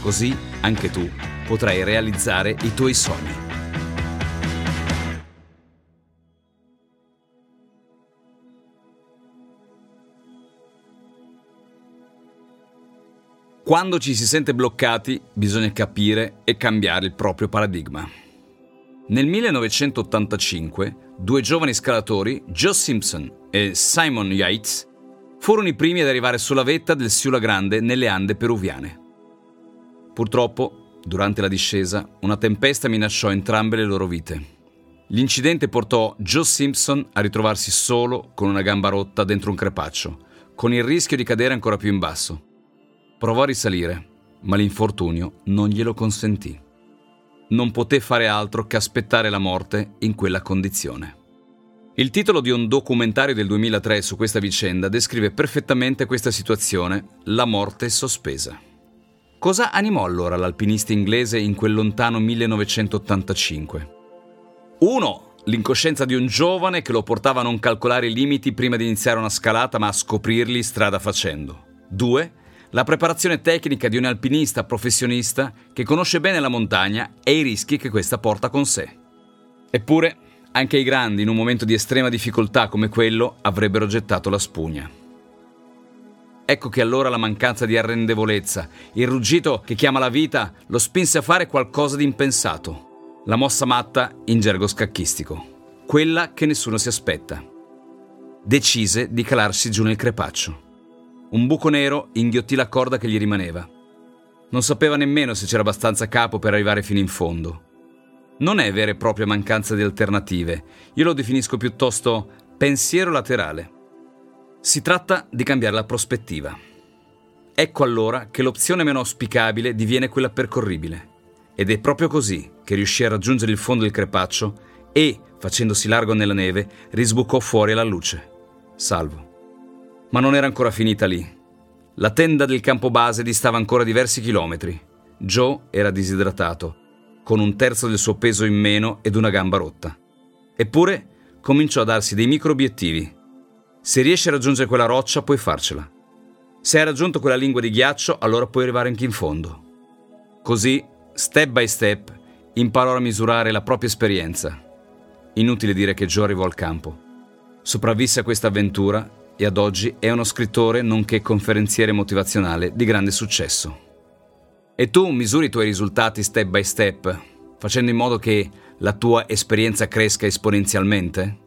Così anche tu potrai realizzare i tuoi sogni. Quando ci si sente bloccati bisogna capire e cambiare il proprio paradigma. Nel 1985 due giovani scalatori, Joe Simpson e Simon Yates, furono i primi ad arrivare sulla vetta del Siula Grande nelle Ande peruviane. Purtroppo, durante la discesa, una tempesta minacciò entrambe le loro vite. L'incidente portò Joe Simpson a ritrovarsi solo con una gamba rotta dentro un crepaccio, con il rischio di cadere ancora più in basso. Provò a risalire, ma l'infortunio non glielo consentì. Non poté fare altro che aspettare la morte in quella condizione. Il titolo di un documentario del 2003 su questa vicenda descrive perfettamente questa situazione, la morte sospesa. Cosa animò allora l'alpinista inglese in quel lontano 1985? 1. L'incoscienza di un giovane che lo portava a non calcolare i limiti prima di iniziare una scalata ma a scoprirli strada facendo. 2. La preparazione tecnica di un alpinista professionista che conosce bene la montagna e i rischi che questa porta con sé. Eppure, anche i grandi in un momento di estrema difficoltà come quello avrebbero gettato la spugna. Ecco che allora la mancanza di arrendevolezza, il ruggito che chiama la vita, lo spinse a fare qualcosa di impensato. La mossa matta in gergo scacchistico. Quella che nessuno si aspetta. Decise di calarsi giù nel crepaccio. Un buco nero inghiottì la corda che gli rimaneva. Non sapeva nemmeno se c'era abbastanza capo per arrivare fino in fondo. Non è vera e propria mancanza di alternative, io lo definisco piuttosto pensiero laterale. Si tratta di cambiare la prospettiva. Ecco allora che l'opzione meno auspicabile diviene quella percorribile. Ed è proprio così che riuscì a raggiungere il fondo del crepaccio e, facendosi largo nella neve, risbucò fuori alla luce. Salvo. Ma non era ancora finita lì. La tenda del campo base distava ancora diversi chilometri. Joe era disidratato, con un terzo del suo peso in meno ed una gamba rotta. Eppure cominciò a darsi dei micro obiettivi se riesci a raggiungere quella roccia, puoi farcela. Se hai raggiunto quella lingua di ghiaccio, allora puoi arrivare anche in fondo. Così, step by step, imparò a misurare la propria esperienza. Inutile dire che Joe arrivò al campo. Sopravvisse a questa avventura e ad oggi è uno scrittore nonché conferenziere motivazionale di grande successo. E tu misuri i tuoi risultati step by step, facendo in modo che la tua esperienza cresca esponenzialmente?